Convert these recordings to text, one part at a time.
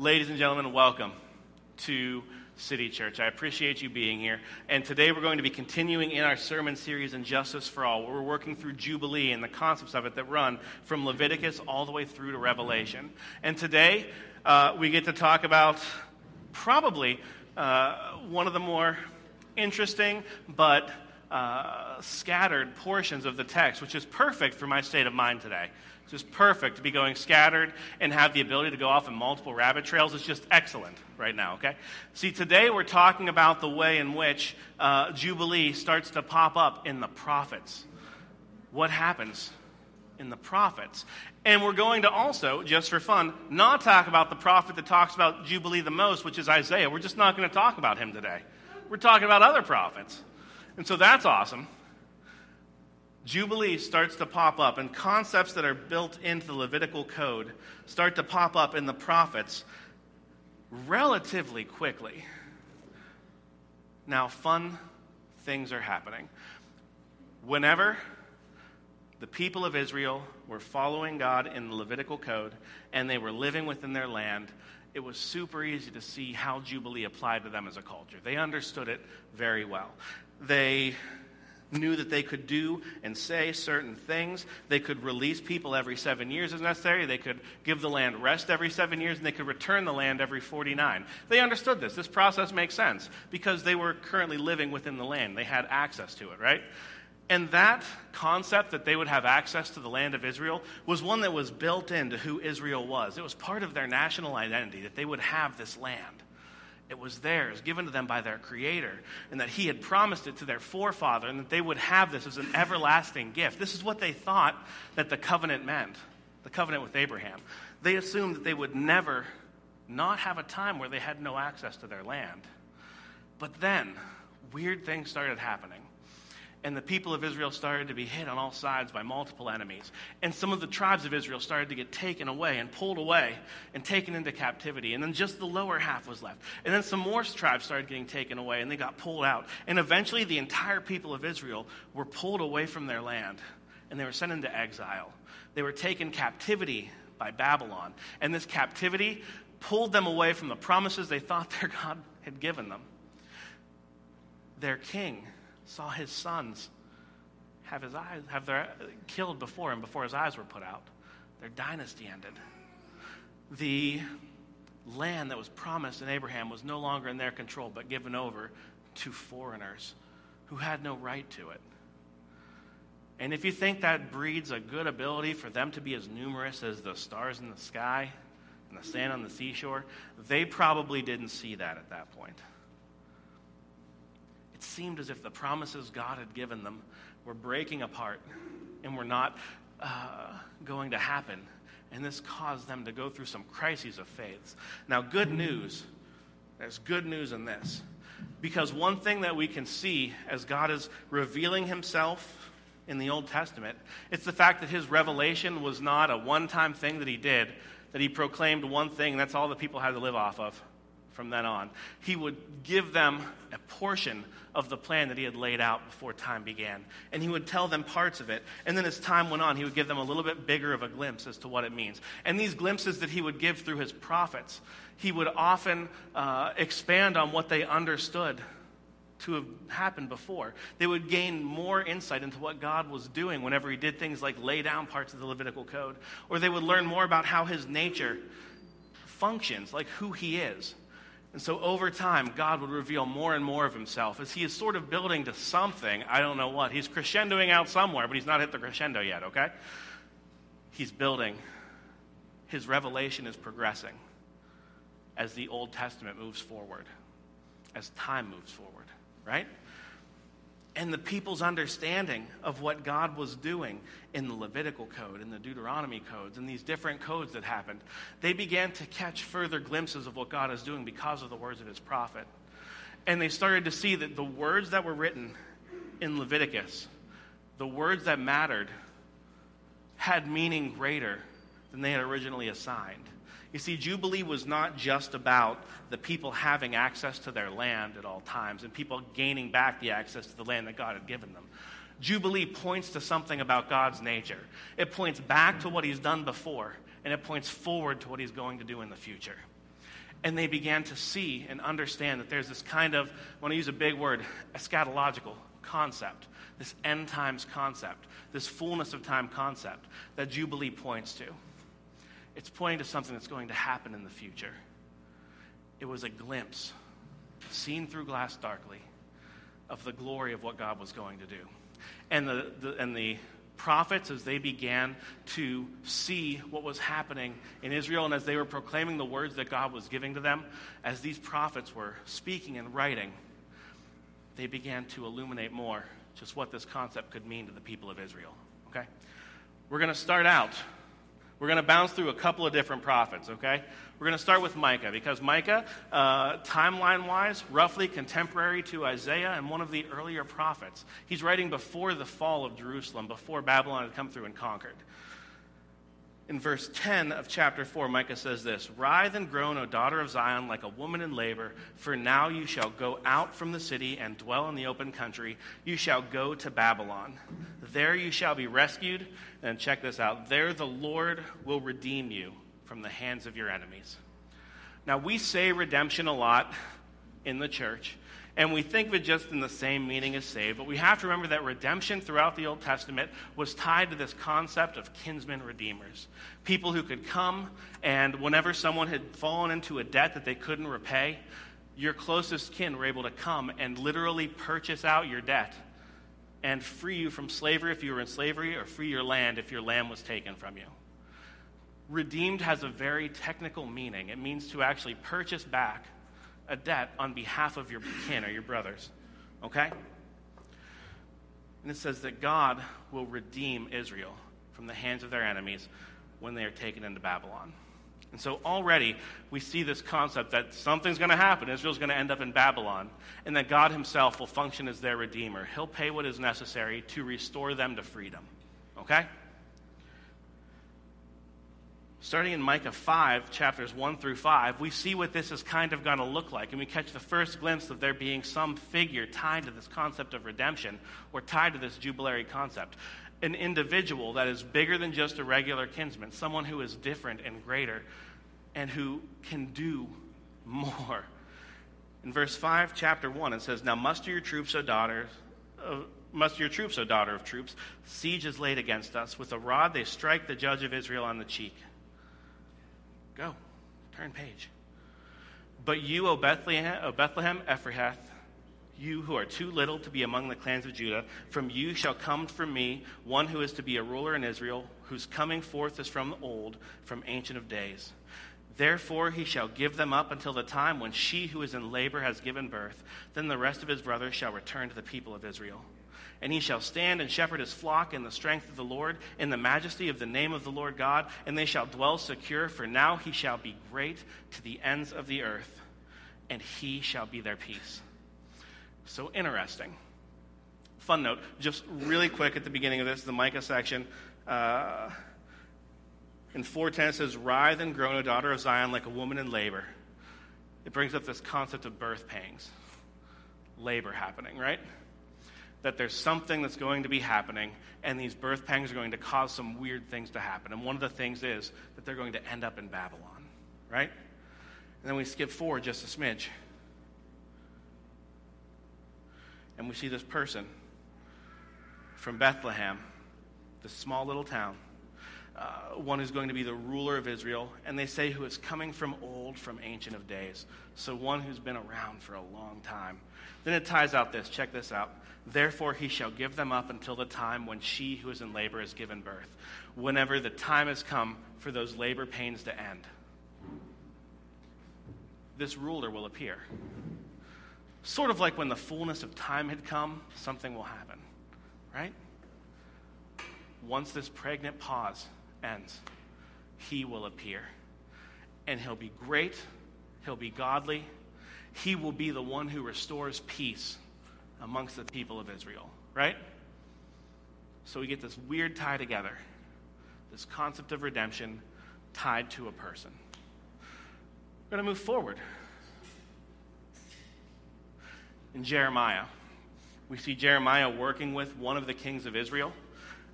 Ladies and gentlemen, welcome to City Church. I appreciate you being here. And today we're going to be continuing in our sermon series, Injustice for All, we're working through Jubilee and the concepts of it that run from Leviticus all the way through to Revelation. And today uh, we get to talk about probably uh, one of the more interesting but uh, scattered portions of the text, which is perfect for my state of mind today. It's just perfect to be going scattered and have the ability to go off in multiple rabbit trails. It's just excellent right now, okay? See, today we're talking about the way in which uh, Jubilee starts to pop up in the prophets. What happens in the prophets? And we're going to also, just for fun, not talk about the prophet that talks about Jubilee the most, which is Isaiah. We're just not going to talk about him today. We're talking about other prophets. And so that's awesome. Jubilee starts to pop up, and concepts that are built into the Levitical code start to pop up in the prophets relatively quickly. Now, fun things are happening. Whenever the people of Israel were following God in the Levitical code and they were living within their land, it was super easy to see how Jubilee applied to them as a culture. They understood it very well. They knew that they could do and say certain things. They could release people every seven years as necessary. They could give the land rest every seven years, and they could return the land every 49. They understood this. This process makes sense because they were currently living within the land. They had access to it, right? And that concept that they would have access to the land of Israel was one that was built into who Israel was. It was part of their national identity that they would have this land. It was theirs, given to them by their Creator, and that He had promised it to their forefather, and that they would have this as an everlasting gift. This is what they thought that the covenant meant the covenant with Abraham. They assumed that they would never not have a time where they had no access to their land. But then, weird things started happening and the people of Israel started to be hit on all sides by multiple enemies. And some of the tribes of Israel started to get taken away and pulled away and taken into captivity. And then just the lower half was left. And then some more tribes started getting taken away and they got pulled out. And eventually, the entire people of Israel were pulled away from their land and they were sent into exile. They were taken captivity by Babylon. And this captivity pulled them away from the promises they thought their God had given them. Their king saw his sons have his eyes have their killed before him before his eyes were put out. Their dynasty ended. The land that was promised in Abraham was no longer in their control, but given over to foreigners who had no right to it. And if you think that breeds a good ability for them to be as numerous as the stars in the sky and the sand on the seashore, they probably didn't see that at that point it seemed as if the promises God had given them were breaking apart and were not uh, going to happen. And this caused them to go through some crises of faith. Now, good news there's good news in this. Because one thing that we can see as God is revealing himself in the Old Testament, it's the fact that his revelation was not a one time thing that he did, that he proclaimed one thing, and that's all the people had to live off of from then on. He would give them a portion of the plan that he had laid out before time began. And he would tell them parts of it. And then as time went on, he would give them a little bit bigger of a glimpse as to what it means. And these glimpses that he would give through his prophets, he would often uh, expand on what they understood to have happened before. They would gain more insight into what God was doing whenever he did things like lay down parts of the Levitical code. Or they would learn more about how his nature functions, like who he is. And so over time, God would reveal more and more of himself as he is sort of building to something. I don't know what. He's crescendoing out somewhere, but he's not hit the crescendo yet, okay? He's building. His revelation is progressing as the Old Testament moves forward, as time moves forward, right? And the people's understanding of what God was doing in the Levitical code, in the Deuteronomy codes, and these different codes that happened, they began to catch further glimpses of what God is doing because of the words of his prophet. And they started to see that the words that were written in Leviticus, the words that mattered, had meaning greater than they had originally assigned. You see, Jubilee was not just about the people having access to their land at all times and people gaining back the access to the land that God had given them. Jubilee points to something about God's nature. It points back to what He's done before, and it points forward to what He's going to do in the future. And they began to see and understand that there's this kind of, I want to use a big word, eschatological concept, this end times concept, this fullness of time concept that Jubilee points to. It's pointing to something that's going to happen in the future. It was a glimpse, seen through glass darkly, of the glory of what God was going to do. And the, the and the prophets, as they began to see what was happening in Israel and as they were proclaiming the words that God was giving to them, as these prophets were speaking and writing, they began to illuminate more just what this concept could mean to the people of Israel. Okay? We're going to start out. We're going to bounce through a couple of different prophets, okay? We're going to start with Micah because Micah, uh, timeline wise, roughly contemporary to Isaiah and one of the earlier prophets. He's writing before the fall of Jerusalem, before Babylon had come through and conquered in verse 10 of chapter 4, Micah says this Writhe and groan, O daughter of Zion, like a woman in labor, for now you shall go out from the city and dwell in the open country. You shall go to Babylon. There you shall be rescued. And check this out there the Lord will redeem you from the hands of your enemies. Now, we say redemption a lot in the church. And we think of it just in the same meaning as saved, but we have to remember that redemption throughout the Old Testament was tied to this concept of kinsman redeemers. People who could come, and whenever someone had fallen into a debt that they couldn't repay, your closest kin were able to come and literally purchase out your debt and free you from slavery if you were in slavery, or free your land if your land was taken from you. Redeemed has a very technical meaning. It means to actually purchase back a debt on behalf of your kin or your brothers. Okay? And it says that God will redeem Israel from the hands of their enemies when they are taken into Babylon. And so already we see this concept that something's going to happen. Israel's going to end up in Babylon, and that God Himself will function as their Redeemer. He'll pay what is necessary to restore them to freedom. Okay? starting in Micah 5, chapters 1 through 5, we see what this is kind of going to look like. And we catch the first glimpse of there being some figure tied to this concept of redemption or tied to this jubilary concept. An individual that is bigger than just a regular kinsman, someone who is different and greater and who can do more. In verse 5, chapter 1, it says, Now muster your troops, O daughters. Uh, muster your troops, O daughter of troops. Siege is laid against us. With a rod they strike the judge of Israel on the cheek. Go. Turn page. But you, O Bethlehem, o Bethlehem Ephrathah, you who are too little to be among the clans of Judah, from you shall come from me one who is to be a ruler in Israel, whose coming forth is from old, from ancient of days. Therefore he shall give them up until the time when she who is in labor has given birth. Then the rest of his brothers shall return to the people of Israel. And he shall stand and shepherd his flock in the strength of the Lord, in the majesty of the name of the Lord God, and they shall dwell secure, for now he shall be great to the ends of the earth, and he shall be their peace. So interesting. Fun note, just really quick at the beginning of this, the Micah section. Uh, in 410 it says, Writhe and groan, O daughter of Zion, like a woman in labor. It brings up this concept of birth pangs, labor happening, right? that there's something that's going to be happening, and these birth pangs are going to cause some weird things to happen. And one of the things is that they're going to end up in Babylon, right? And then we skip forward just a smidge. And we see this person from Bethlehem, this small little town, uh, one who's going to be the ruler of Israel, and they say who is coming from old, from ancient of days. So one who's been around for a long time. Then it ties out this. Check this out. Therefore, he shall give them up until the time when she who is in labor has given birth, whenever the time has come for those labor pains to end. This ruler will appear. Sort of like when the fullness of time had come, something will happen, right? Once this pregnant pause ends, he will appear. And he'll be great, he'll be godly, he will be the one who restores peace amongst the people of Israel, right? So we get this weird tie together this concept of redemption tied to a person. We're going to move forward. In Jeremiah, we see Jeremiah working with one of the kings of Israel,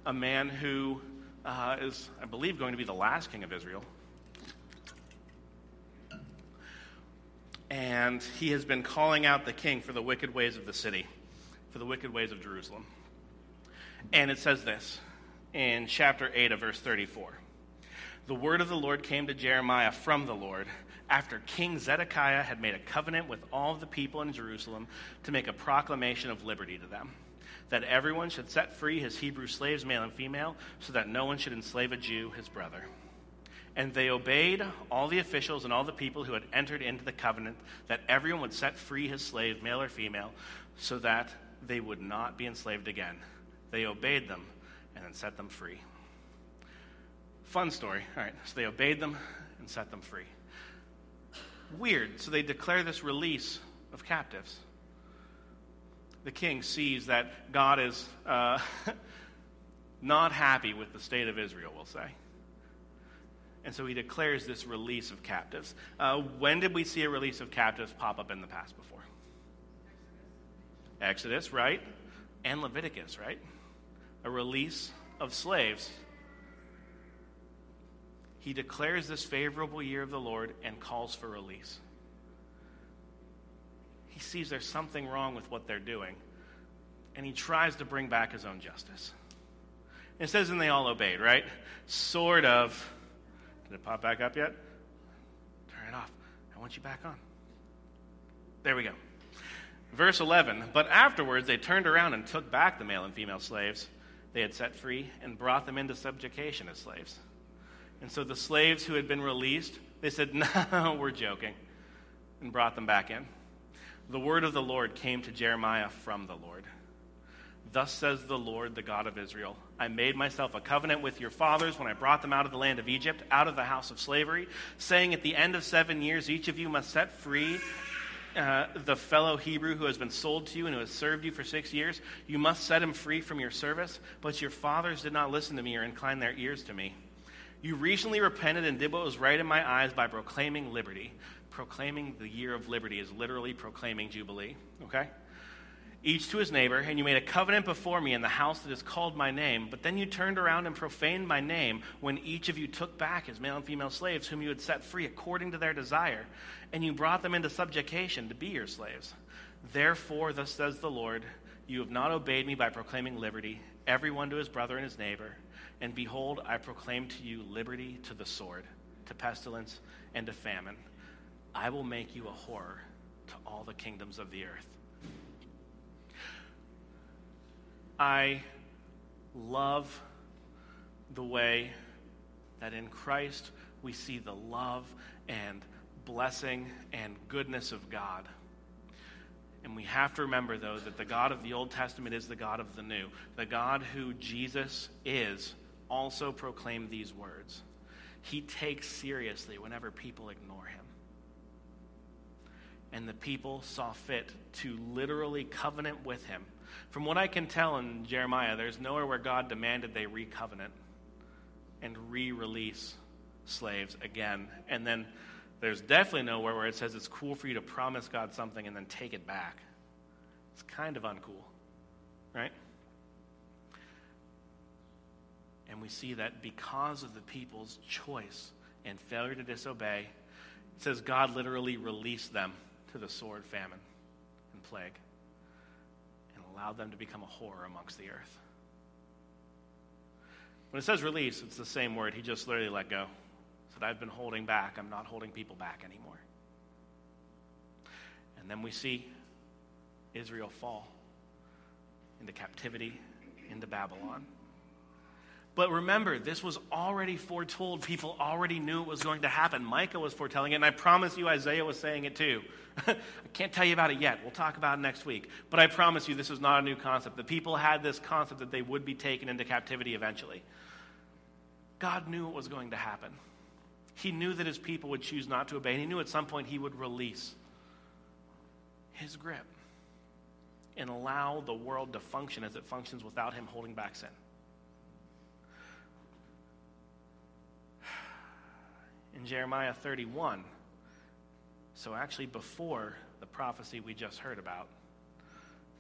a man who uh, is, I believe, going to be the last king of Israel. and he has been calling out the king for the wicked ways of the city, for the wicked ways of Jerusalem. And it says this in chapter 8 of verse 34. The word of the Lord came to Jeremiah from the Lord after King Zedekiah had made a covenant with all the people in Jerusalem to make a proclamation of liberty to them, that everyone should set free his Hebrew slaves, male and female, so that no one should enslave a Jew, his brother. And they obeyed all the officials and all the people who had entered into the covenant that everyone would set free his slave, male or female, so that they would not be enslaved again. They obeyed them and then set them free. Fun story. All right, so they obeyed them and set them free. Weird. So they declare this release of captives. The king sees that God is uh, not happy with the state of Israel, we'll say. And so he declares this release of captives. Uh, when did we see a release of captives pop up in the past before? Exodus, right? And Leviticus, right? A release of slaves. He declares this favorable year of the Lord and calls for release. He sees there's something wrong with what they're doing, and he tries to bring back his own justice. It says, and they all obeyed, right? Sort of. Did it pop back up yet? Turn it off. I want you back on. There we go. Verse 11 But afterwards they turned around and took back the male and female slaves they had set free and brought them into subjugation as slaves. And so the slaves who had been released, they said, No, we're joking, and brought them back in. The word of the Lord came to Jeremiah from the Lord. Thus says the Lord, the God of Israel I made myself a covenant with your fathers when I brought them out of the land of Egypt, out of the house of slavery, saying, At the end of seven years, each of you must set free uh, the fellow Hebrew who has been sold to you and who has served you for six years. You must set him free from your service. But your fathers did not listen to me or incline their ears to me. You recently repented and did what was right in my eyes by proclaiming liberty. Proclaiming the year of liberty is literally proclaiming Jubilee, okay? each to his neighbor, and you made a covenant before me in the house that is called my name. But then you turned around and profaned my name when each of you took back his male and female slaves, whom you had set free according to their desire, and you brought them into subjugation to be your slaves. Therefore, thus says the Lord, you have not obeyed me by proclaiming liberty, everyone to his brother and his neighbor. And behold, I proclaim to you liberty to the sword, to pestilence, and to famine. I will make you a horror to all the kingdoms of the earth. I love the way that in Christ we see the love and blessing and goodness of God. And we have to remember, though, that the God of the Old Testament is the God of the New. The God who Jesus is also proclaimed these words. He takes seriously whenever people ignore him. And the people saw fit to literally covenant with him from what I can tell in Jeremiah, there's nowhere where God demanded they recovenant and re release slaves again. And then there's definitely nowhere where it says it's cool for you to promise God something and then take it back. It's kind of uncool, right? And we see that because of the people's choice and failure to disobey, it says God literally released them to the sword, famine, and plague and allowed them to become a horror amongst the earth. When it says release, it's the same word. He just literally let go. Said, I've been holding back. I'm not holding people back anymore. And then we see Israel fall into captivity, into Babylon. But remember, this was already foretold. People already knew it was going to happen. Micah was foretelling it, and I promise you, Isaiah was saying it too. I can't tell you about it yet. We'll talk about it next week. But I promise you, this is not a new concept. The people had this concept that they would be taken into captivity eventually. God knew it was going to happen. He knew that his people would choose not to obey, and he knew at some point he would release his grip and allow the world to function as it functions without him holding back sin. in Jeremiah 31. So, actually, before the prophecy we just heard about,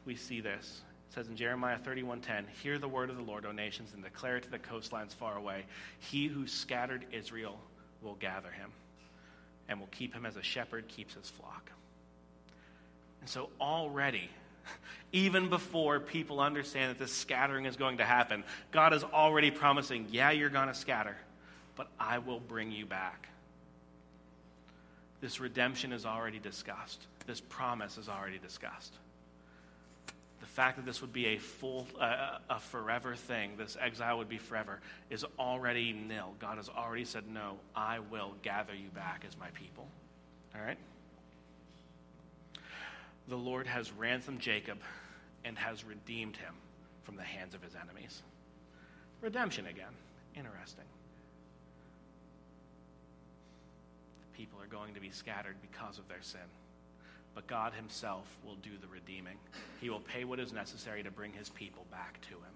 we see this. It says in Jeremiah 31:10, "Hear the word of the Lord, O nations, and declare it to the coastlines far away. He who scattered Israel will gather him, and will keep him as a shepherd keeps his flock. And so, already, even before people understand that this scattering is going to happen, God is already promising, yeah, you're going to scatter, but I will bring you back. This redemption is already discussed, this promise is already discussed. Fact that this would be a full, uh, a forever thing, this exile would be forever, is already nil. God has already said, No, I will gather you back as my people. All right? The Lord has ransomed Jacob and has redeemed him from the hands of his enemies. Redemption again. Interesting. The people are going to be scattered because of their sin. But God Himself will do the redeeming. He will pay what is necessary to bring His people back to Him.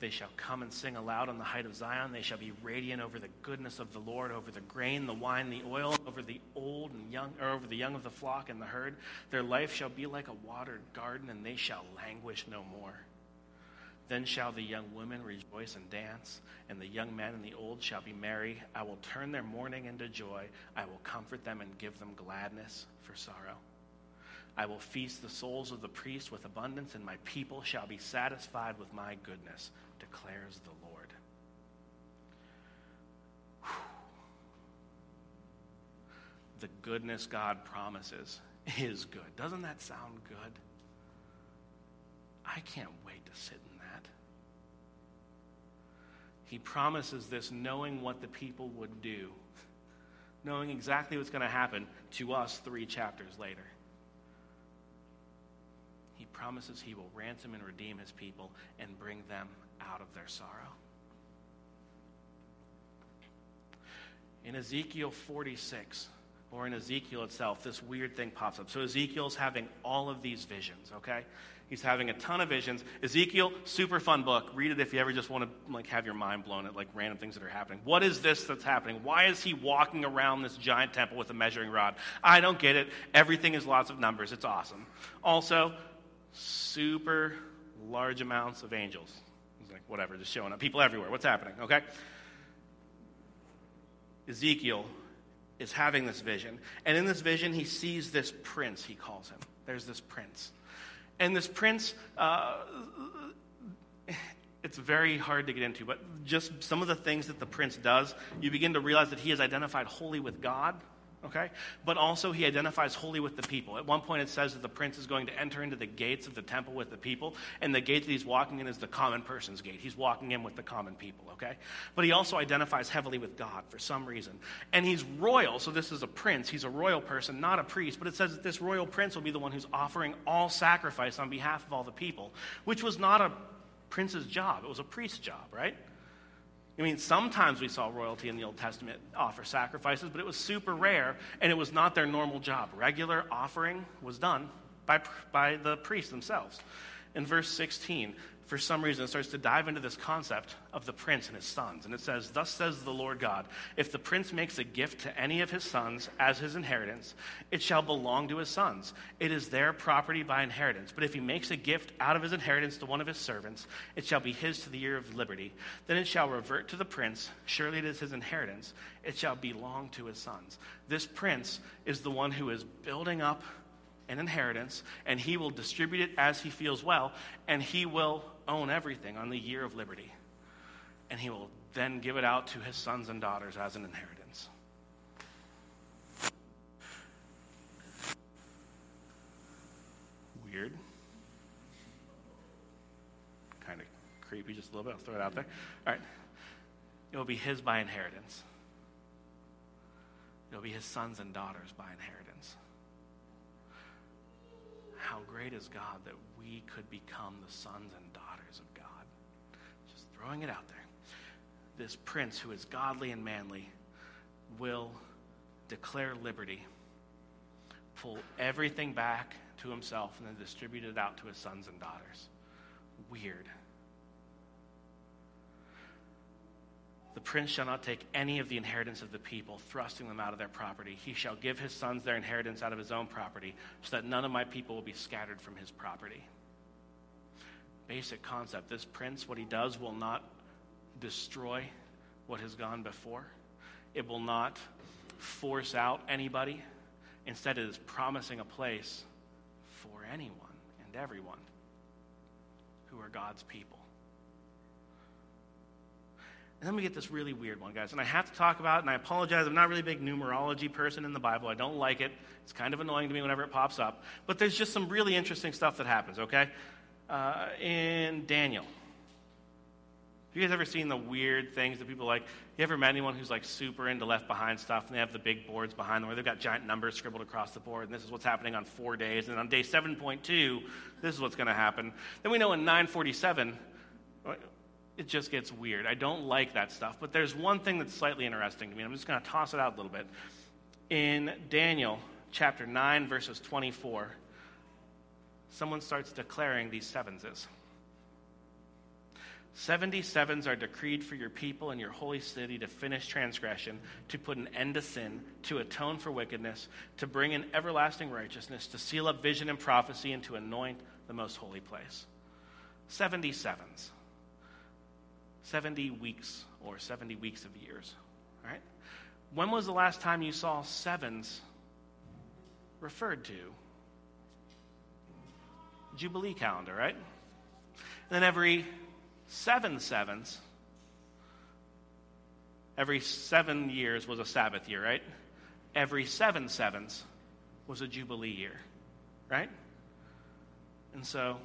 They shall come and sing aloud on the height of Zion. They shall be radiant over the goodness of the Lord, over the grain, the wine, the oil, over the old and young, or over the young of the flock and the herd. Their life shall be like a watered garden, and they shall languish no more. Then shall the young women rejoice and dance, and the young men and the old shall be merry. I will turn their mourning into joy. I will comfort them and give them gladness for sorrow. I will feast the souls of the priests with abundance, and my people shall be satisfied with my goodness, declares the Lord. The goodness God promises is good. Doesn't that sound good? I can't wait to sit he promises this knowing what the people would do, knowing exactly what's going to happen to us three chapters later. He promises he will ransom and redeem his people and bring them out of their sorrow. In Ezekiel 46, or in Ezekiel itself, this weird thing pops up. So Ezekiel's having all of these visions, okay? He's having a ton of visions. Ezekiel, super fun book. Read it if you ever just want to like have your mind blown at like random things that are happening. What is this that's happening? Why is he walking around this giant temple with a measuring rod? I don't get it. Everything is lots of numbers. It's awesome. Also, super large amounts of angels. It's like whatever, just showing up. People everywhere. What's happening? Okay. Ezekiel is having this vision. And in this vision, he sees this prince, he calls him. There's this prince. And this prince, uh, it's very hard to get into, but just some of the things that the prince does, you begin to realize that he is identified wholly with God okay? But also, he identifies wholly with the people. At one point, it says that the prince is going to enter into the gates of the temple with the people, and the gate that he's walking in is the common person's gate. He's walking in with the common people, okay? But he also identifies heavily with God for some reason. And he's royal, so this is a prince. He's a royal person, not a priest, but it says that this royal prince will be the one who's offering all sacrifice on behalf of all the people, which was not a prince's job, it was a priest's job, right? I mean, sometimes we saw royalty in the Old Testament offer sacrifices, but it was super rare, and it was not their normal job. Regular offering was done by, by the priests themselves. In verse 16, for some reason, it starts to dive into this concept of the prince and his sons. And it says, Thus says the Lord God, if the prince makes a gift to any of his sons as his inheritance, it shall belong to his sons. It is their property by inheritance. But if he makes a gift out of his inheritance to one of his servants, it shall be his to the year of liberty. Then it shall revert to the prince. Surely it is his inheritance. It shall belong to his sons. This prince is the one who is building up an inheritance, and he will distribute it as he feels well, and he will own everything on the year of liberty. And he will then give it out to his sons and daughters as an inheritance. Weird. Kind of creepy, just a little bit. I'll throw it out there. All right. It will be his by inheritance. It will be his sons and daughters by inheritance. How great is God that we could become the sons and daughters of God. Just throwing it out there. This prince who is godly and manly will declare liberty, pull everything back to himself, and then distribute it out to his sons and daughters. Weird. The prince shall not take any of the inheritance of the people, thrusting them out of their property. He shall give his sons their inheritance out of his own property, so that none of my people will be scattered from his property. Basic concept. This prince, what he does, will not destroy what has gone before. It will not force out anybody. Instead, it is promising a place for anyone and everyone who are God's people. And then we get this really weird one, guys. And I have to talk about it, and I apologize. I'm not really big numerology person in the Bible. I don't like it. It's kind of annoying to me whenever it pops up. But there's just some really interesting stuff that happens, okay? Uh, in Daniel. Have you guys ever seen the weird things that people like? You ever met anyone who's like super into left behind stuff and they have the big boards behind them where they've got giant numbers scribbled across the board and this is what's happening on four days and on day 7.2 this is what's going to happen. Then we know in 947 it just gets weird. I don't like that stuff. But there's one thing that's slightly interesting to me. I'm just going to toss it out a little bit. In Daniel chapter 9, verses 24, someone starts declaring these sevenses. Seventy sevens are decreed for your people and your holy city to finish transgression, to put an end to sin, to atone for wickedness, to bring in everlasting righteousness, to seal up vision and prophecy, and to anoint the most holy place. Seventy sevens. 70 weeks or 70 weeks of years. All right? When was the last time you saw sevens referred to? Jubilee calendar, right? And then every seven sevens, every seven years was a Sabbath year, right? Every seven sevens was a Jubilee year, right? And so,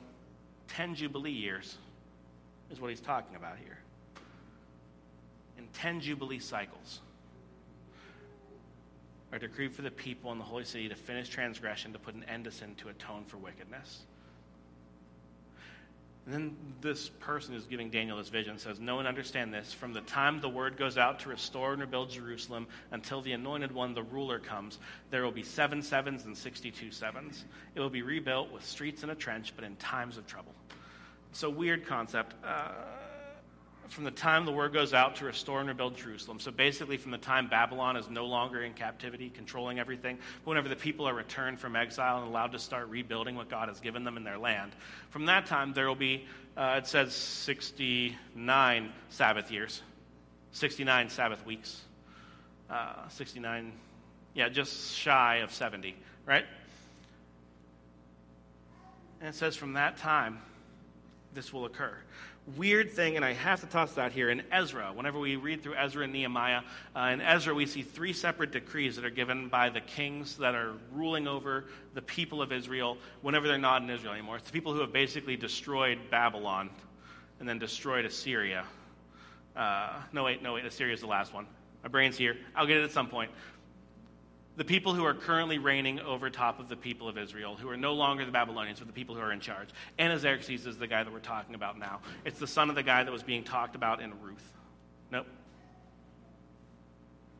10 Jubilee years is what he's talking about here. 10 Jubilee cycles are decreed for the people in the holy city to finish transgression, to put an end to sin, to atone for wickedness. And then this person who's giving Daniel this vision says, No one understand this. From the time the word goes out to restore and rebuild Jerusalem until the anointed one, the ruler, comes, there will be seven sevens and 62 sevens. It will be rebuilt with streets and a trench, but in times of trouble. So, weird concept. Uh, from the time the word goes out to restore and rebuild Jerusalem. So basically, from the time Babylon is no longer in captivity, controlling everything, whenever the people are returned from exile and allowed to start rebuilding what God has given them in their land, from that time there will be, uh, it says, 69 Sabbath years, 69 Sabbath weeks, uh, 69, yeah, just shy of 70, right? And it says from that time, this will occur weird thing, and I have to toss that here, in Ezra, whenever we read through Ezra and Nehemiah, uh, in Ezra we see three separate decrees that are given by the kings that are ruling over the people of Israel whenever they're not in Israel anymore. It's the people who have basically destroyed Babylon and then destroyed Assyria. Uh, no, wait, no, wait, Assyria is the last one. My brain's here. I'll get it at some point the people who are currently reigning over top of the people of Israel, who are no longer the Babylonians, but the people who are in charge. Artaxerxes is the guy that we're talking about now. It's the son of the guy that was being talked about in Ruth. Nope.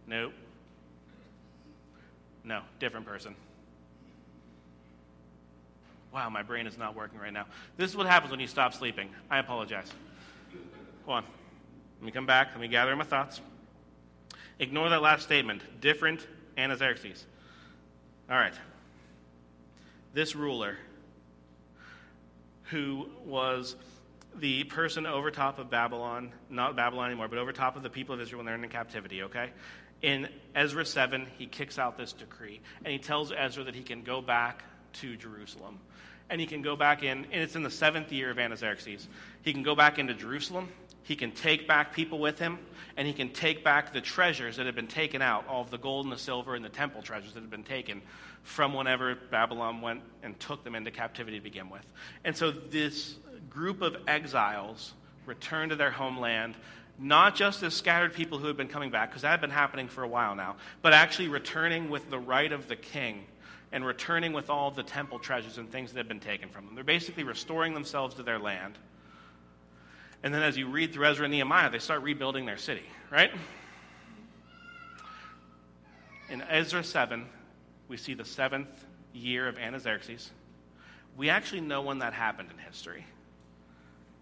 Nope. No, different person. Wow, my brain is not working right now. This is what happens when you stop sleeping. I apologize. Go on. Let me come back. Let me gather my thoughts. Ignore that last statement. Different Artaxerxes. All right. This ruler, who was the person over top of Babylon, not Babylon anymore, but over top of the people of Israel when they're in captivity, okay? In Ezra 7, he kicks out this decree, and he tells Ezra that he can go back to Jerusalem. And he can go back in, and it's in the seventh year of Artaxerxes. He can go back into Jerusalem, he can take back people with him, and he can take back the treasures that had been taken out, all of the gold and the silver and the temple treasures that had been taken from whenever Babylon went and took them into captivity to begin with. And so this group of exiles returned to their homeland, not just as scattered people who had been coming back, because that had been happening for a while now, but actually returning with the right of the king and returning with all the temple treasures and things that had been taken from them. They're basically restoring themselves to their land. And then as you read through Ezra and Nehemiah, they start rebuilding their city, right? In Ezra 7, we see the seventh year of Artaxerxes. We actually know when that happened in history.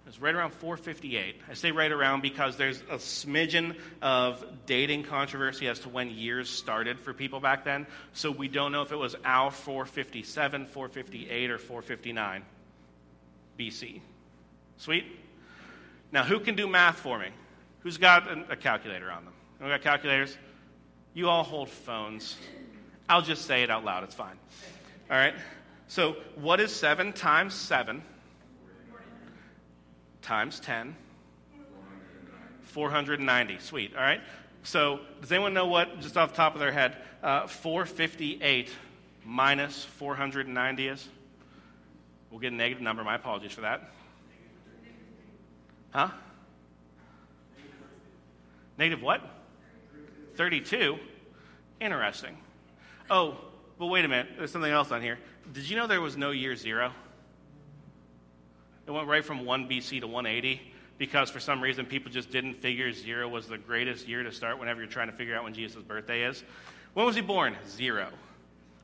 It's right around 458. I say right around because there's a smidgen of dating controversy as to when years started for people back then. So we don't know if it was Al 457, 458, or 459 BC. Sweet? Now, who can do math for me? Who's got a calculator on them? We got calculators? You all hold phones. I'll just say it out loud. It's fine. All right? So, what is 7 times 7? Times 10. 490. Sweet. All right? So, does anyone know what, just off the top of their head, uh, 458 minus 490 is? We'll get a negative number. My apologies for that. Huh? Negative what? 32. Interesting. Oh, but wait a minute. There's something else on here. Did you know there was no year zero? It went right from 1 BC to 180 because for some reason people just didn't figure zero was the greatest year to start whenever you're trying to figure out when Jesus' birthday is. When was he born? Zero.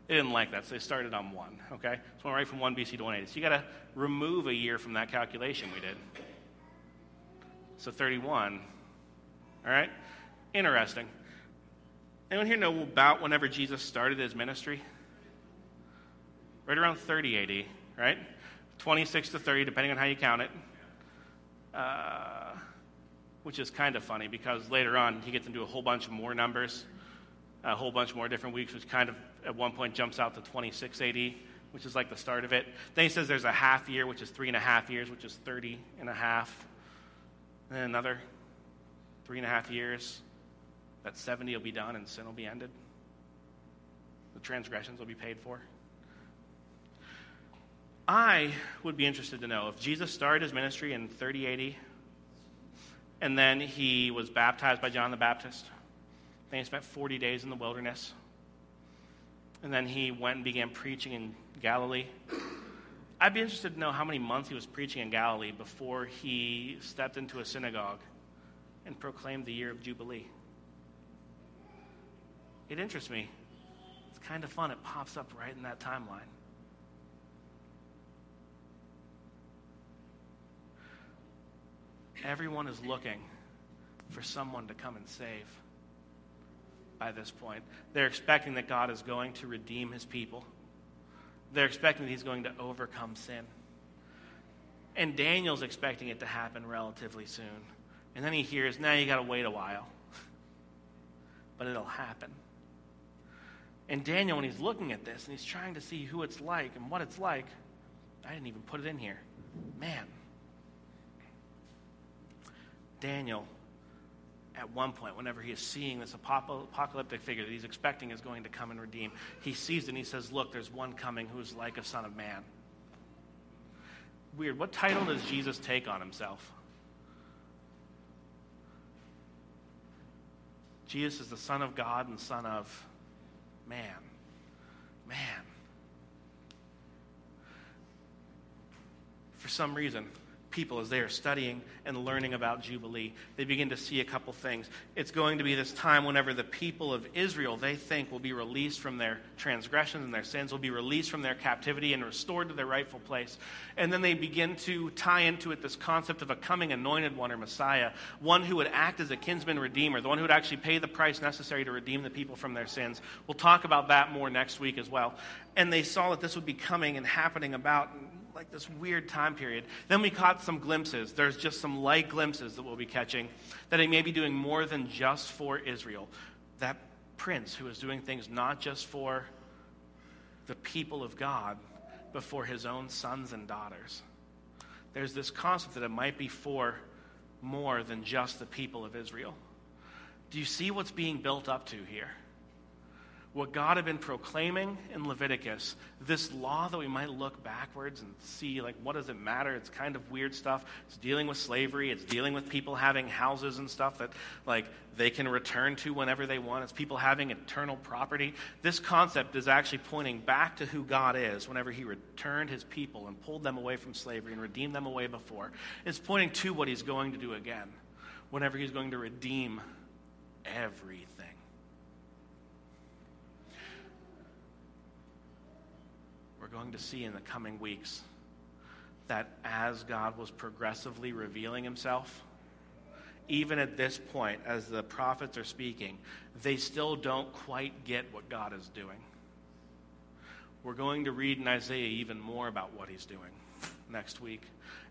They didn't like that, so they started on one. Okay? So went right from 1 BC to 180. So you got to remove a year from that calculation we did. So 31. All right? Interesting. Anyone here know about whenever Jesus started his ministry? Right around 30 AD, right? 26 to 30, depending on how you count it. Uh, which is kind of funny because later on he gets into a whole bunch of more numbers, a whole bunch more different weeks, which kind of at one point jumps out to 26 AD, which is like the start of it. Then he says there's a half year, which is three and a half years, which is 30 and a half. And another three and a half years, that 70 will be done and sin will be ended. The transgressions will be paid for. I would be interested to know if Jesus started his ministry in 3080 and then he was baptized by John the Baptist. Then he spent 40 days in the wilderness. And then he went and began preaching in Galilee. I'd be interested to know how many months he was preaching in Galilee before he stepped into a synagogue and proclaimed the year of Jubilee. It interests me. It's kind of fun. It pops up right in that timeline. Everyone is looking for someone to come and save by this point. They're expecting that God is going to redeem his people, they're expecting that he's going to overcome sin. And Daniel's expecting it to happen relatively soon. And then he hears, now you got to wait a while. but it'll happen. And Daniel, when he's looking at this and he's trying to see who it's like and what it's like, I didn't even put it in here. Man, Daniel, at one point, whenever he is seeing this apocalyptic figure that he's expecting is going to come and redeem, he sees it and he says, Look, there's one coming who is like a son of man. Weird. What title does Jesus take on himself? Jesus is the Son of God and Son of man. Man. For some reason, people as they are studying and learning about Jubilee. They begin to see a couple things. It's going to be this time whenever the people of Israel, they think, will be released from their transgressions and their sins, will be released from their captivity and restored to their rightful place. And then they begin to tie into it this concept of a coming anointed one or Messiah, one who would act as a kinsman redeemer, the one who would actually pay the price necessary to redeem the people from their sins. We'll talk about that more next week as well. And they saw that this would be coming and happening about like this weird time period. Then we caught some glimpses. There's just some light glimpses that we'll be catching that he may be doing more than just for Israel. That prince who is doing things not just for the people of God, but for his own sons and daughters. There's this concept that it might be for more than just the people of Israel. Do you see what's being built up to here? What God had been proclaiming in Leviticus, this law that we might look backwards and see, like, what does it matter? It's kind of weird stuff. It's dealing with slavery, it's dealing with people having houses and stuff that, like, they can return to whenever they want. It's people having eternal property. This concept is actually pointing back to who God is whenever He returned His people and pulled them away from slavery and redeemed them away before. It's pointing to what He's going to do again whenever He's going to redeem everything. We're going to see in the coming weeks that as God was progressively revealing himself, even at this point, as the prophets are speaking, they still don't quite get what God is doing. We're going to read in Isaiah even more about what he's doing next week.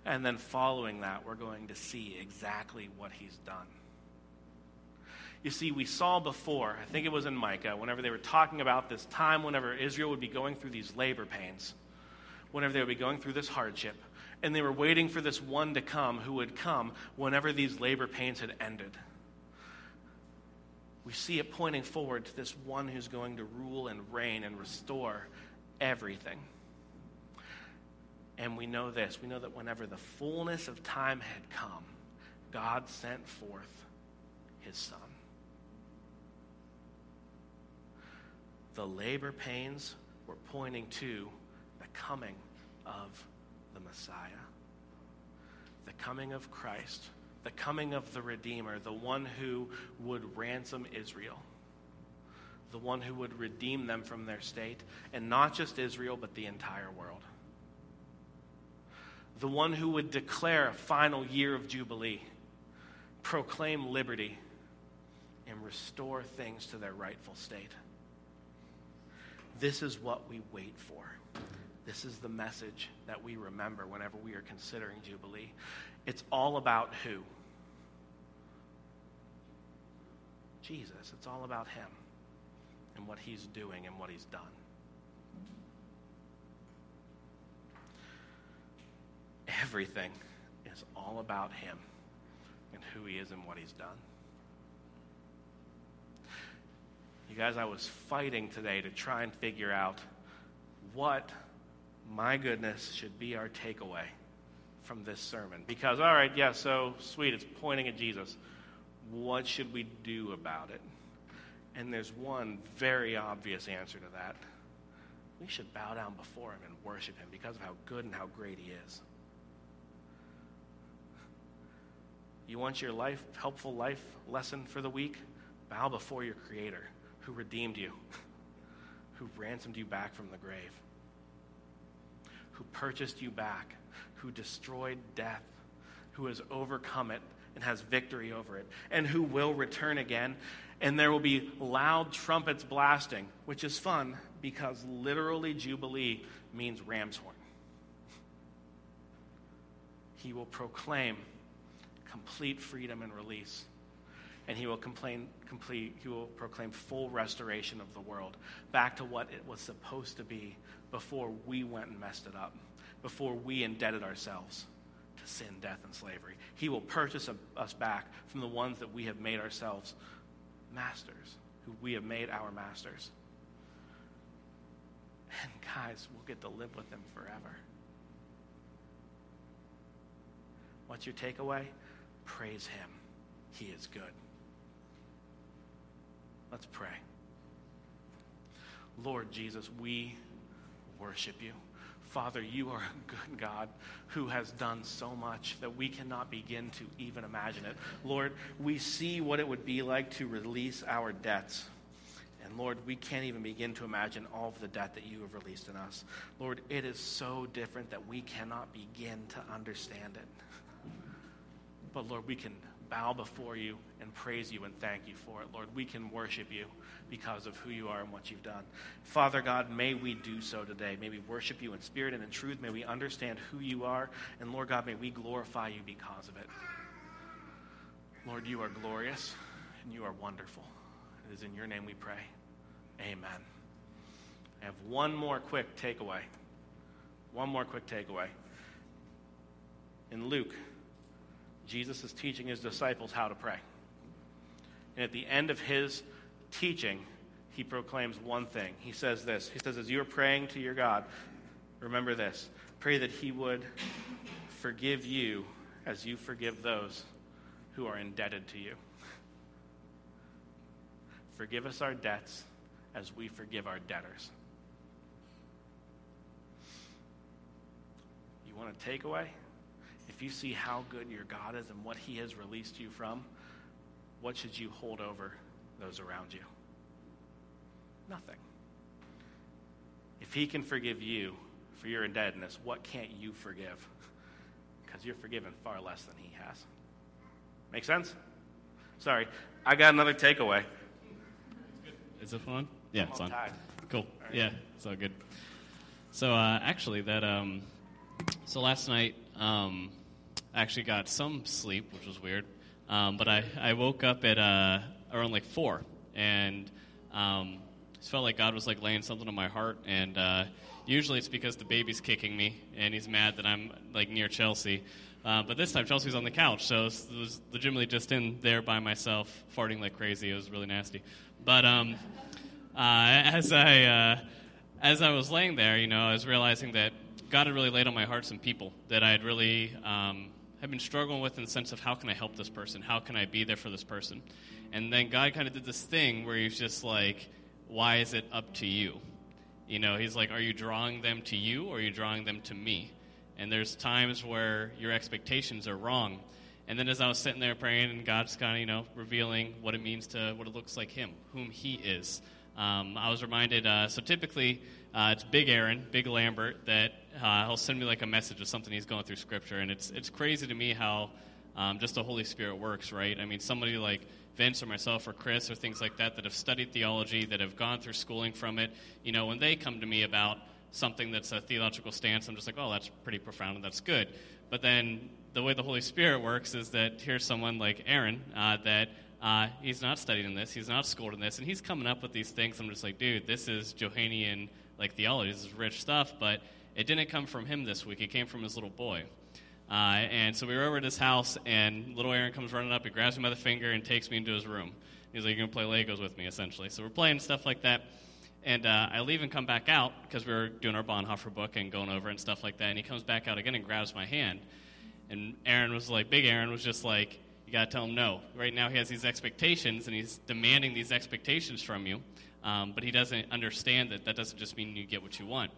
And then following that, we're going to see exactly what he's done. You see, we saw before, I think it was in Micah, whenever they were talking about this time whenever Israel would be going through these labor pains, whenever they would be going through this hardship, and they were waiting for this one to come who would come whenever these labor pains had ended. We see it pointing forward to this one who's going to rule and reign and restore everything. And we know this we know that whenever the fullness of time had come, God sent forth his son. The labor pains were pointing to the coming of the Messiah, the coming of Christ, the coming of the Redeemer, the one who would ransom Israel, the one who would redeem them from their state, and not just Israel, but the entire world the one who would declare a final year of Jubilee, proclaim liberty, and restore things to their rightful state. This is what we wait for. This is the message that we remember whenever we are considering Jubilee. It's all about who? Jesus. It's all about Him and what He's doing and what He's done. everything is all about Him and who He is and what He's done. You guys, I was fighting today to try and figure out what, my goodness, should be our takeaway from this sermon. Because, all right, yeah, so sweet, it's pointing at Jesus. What should we do about it? And there's one very obvious answer to that. We should bow down before him and worship him because of how good and how great he is. You want your life, helpful life lesson for the week? Bow before your Creator who redeemed you, who ransomed you back from the grave, who purchased you back, who destroyed death, who has overcome it and has victory over it, and who will return again. And there will be loud trumpets blasting, which is fun because literally Jubilee means ram's horn. He will proclaim complete freedom and release. And he will, complain, complete, he will proclaim full restoration of the world back to what it was supposed to be before we went and messed it up, before we indebted ourselves to sin, death, and slavery. He will purchase us back from the ones that we have made ourselves masters, who we have made our masters. And guys, we'll get to live with him forever. What's your takeaway? Praise Him. He is good. Let's pray. Lord Jesus, we worship you. Father, you are a good God who has done so much that we cannot begin to even imagine it. Lord, we see what it would be like to release our debts. And Lord, we can't even begin to imagine all of the debt that you have released in us. Lord, it is so different that we cannot begin to understand it. But Lord, we can bow before you and praise you and thank you for it. Lord, we can worship you because of who you are and what you've done. Father God, may we do so today. May we worship you in spirit and in truth. May we understand who you are. And Lord God, may we glorify you because of it. Lord, you are glorious and you are wonderful. It is in your name we pray. Amen. I have one more quick takeaway. One more quick takeaway. In Luke Jesus is teaching his disciples how to pray. And at the end of his teaching, he proclaims one thing. He says this He says, As you are praying to your God, remember this pray that he would forgive you as you forgive those who are indebted to you. Forgive us our debts as we forgive our debtors. You want a takeaway? If you see how good your God is and what He has released you from, what should you hold over those around you? Nothing. If He can forgive you for your indebtedness, what can't you forgive? Because you're forgiven far less than He has. Make sense? Sorry, I got another takeaway. Is it on? Yeah, it's on. Cool. Right. Yeah, it's all good. So uh, actually, that um, so last night um, actually got some sleep, which was weird. Um, but I, I woke up at uh, around like four, and um, just felt like God was like laying something on my heart. And uh, usually it's because the baby's kicking me, and he's mad that I'm like near Chelsea. Uh, but this time Chelsea's on the couch, so it was legitimately just in there by myself, farting like crazy. It was really nasty. But um, uh, as I uh, as I was laying there, you know, I was realizing that God had really laid on my heart some people that I had really um, had been struggling with in the sense of how can I help this person? How can I be there for this person? And then God kind of did this thing where He's just like, why is it up to you? You know, He's like, are you drawing them to you or are you drawing them to me? And there's times where your expectations are wrong. And then as I was sitting there praying, and God's kind of, you know, revealing what it means to, what it looks like Him, whom He is. Um, I was reminded, uh, so typically uh, it's Big Aaron, Big Lambert, that uh, he'll send me like a message of something he's going through Scripture, and it's it's crazy to me how um, just the Holy Spirit works, right? I mean, somebody like Vince or myself or Chris or things like that that have studied theology, that have gone through schooling from it, you know, when they come to me about something that's a theological stance, I'm just like, oh, that's pretty profound and that's good. But then the way the Holy Spirit works is that here's someone like Aaron uh, that uh, he's not studied in this, he's not schooled in this, and he's coming up with these things. I'm just like, dude, this is Johannine like theology. This is rich stuff, but it didn't come from him this week. It came from his little boy. Uh, and so we were over at his house, and little Aaron comes running up. He grabs me by the finger and takes me into his room. He's like, You're going to play Legos with me, essentially. So we're playing stuff like that. And uh, I leave and come back out because we were doing our Bonhoeffer book and going over and stuff like that. And he comes back out again and grabs my hand. And Aaron was like, Big Aaron was just like, You got to tell him no. Right now he has these expectations, and he's demanding these expectations from you. Um, but he doesn't understand that that doesn't just mean you get what you want.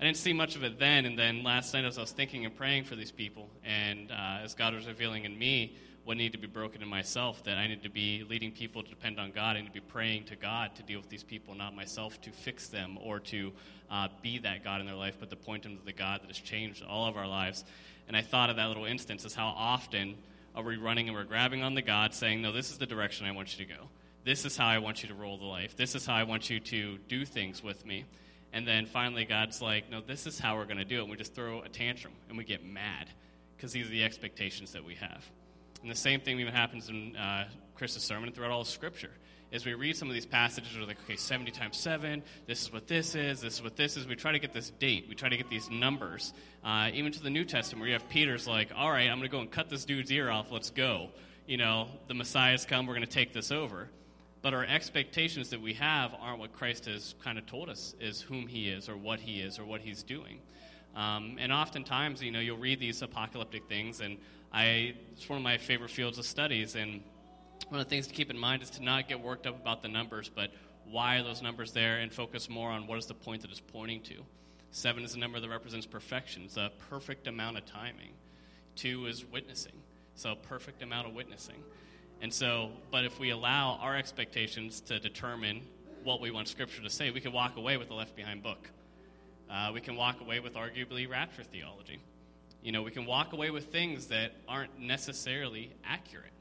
I didn't see much of it then, and then last night as I was thinking and praying for these people, and uh, as God was revealing in me what needed to be broken in myself, that I need to be leading people to depend on God, need to be praying to God to deal with these people, not myself to fix them or to uh, be that God in their life, but to point them to the God that has changed all of our lives. And I thought of that little instance as how often are we running and we're grabbing on the God, saying, No, this is the direction I want you to go. This is how I want you to roll the life. This is how I want you to do things with me. And then finally, God's like, no, this is how we're going to do it. And we just throw a tantrum and we get mad because these are the expectations that we have. And the same thing even happens in uh, Chris's sermon and throughout all of Scripture. As we read some of these passages, we're like, okay, 70 times 7, this is what this is, this is what this is. We try to get this date, we try to get these numbers. Uh, even to the New Testament, where you have Peter's like, all right, I'm going to go and cut this dude's ear off, let's go. You know, the Messiah's come, we're going to take this over but our expectations that we have aren't what Christ has kind of told us is whom he is or what he is or what he's doing. Um, and oftentimes, you know, you'll read these apocalyptic things, and I, it's one of my favorite fields of studies. And one of the things to keep in mind is to not get worked up about the numbers, but why are those numbers there, and focus more on what is the point that it's pointing to. Seven is a number that represents perfection, it's a perfect amount of timing. Two is witnessing, so perfect amount of witnessing. And so, but if we allow our expectations to determine what we want Scripture to say, we can walk away with the left behind book. Uh, we can walk away with arguably rapture theology. You know, we can walk away with things that aren't necessarily accurate.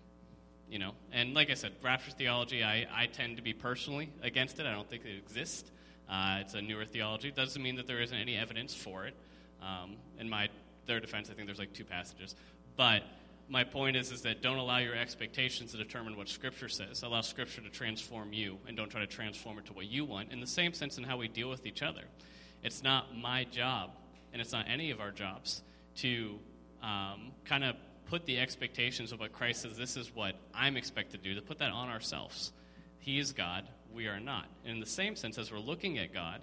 You know, and like I said, rapture theology, I, I tend to be personally against it. I don't think it exists. Uh, it's a newer theology. Doesn't mean that there isn't any evidence for it. Um, in my their defense, I think there's like two passages. But my point is, is that don't allow your expectations to determine what Scripture says. Allow Scripture to transform you, and don't try to transform it to what you want. In the same sense, in how we deal with each other, it's not my job, and it's not any of our jobs to um, kind of put the expectations of what Christ says. This is what I'm expected to do. To put that on ourselves. He is God. We are not. And in the same sense, as we're looking at God,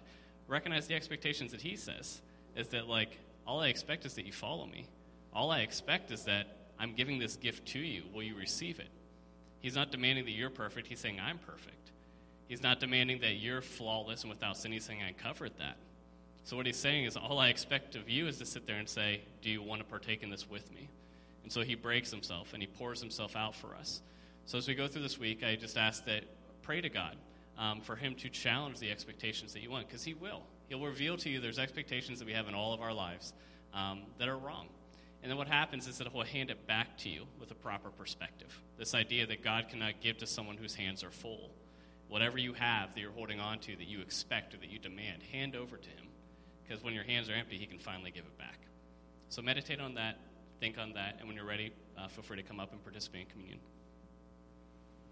recognize the expectations that He says. Is that like all I expect is that you follow me. All I expect is that I'm giving this gift to you. Will you receive it? He's not demanding that you're perfect. He's saying, I'm perfect. He's not demanding that you're flawless and without sin. He's saying, I covered that. So, what he's saying is, all I expect of you is to sit there and say, Do you want to partake in this with me? And so he breaks himself and he pours himself out for us. So, as we go through this week, I just ask that pray to God um, for him to challenge the expectations that you want, because he will. He'll reveal to you there's expectations that we have in all of our lives um, that are wrong. And then what happens is that he'll hand it back to you with a proper perspective. This idea that God cannot give to someone whose hands are full. Whatever you have that you're holding on to, that you expect or that you demand, hand over to him. Because when your hands are empty, he can finally give it back. So meditate on that, think on that, and when you're ready, uh, feel free to come up and participate in communion.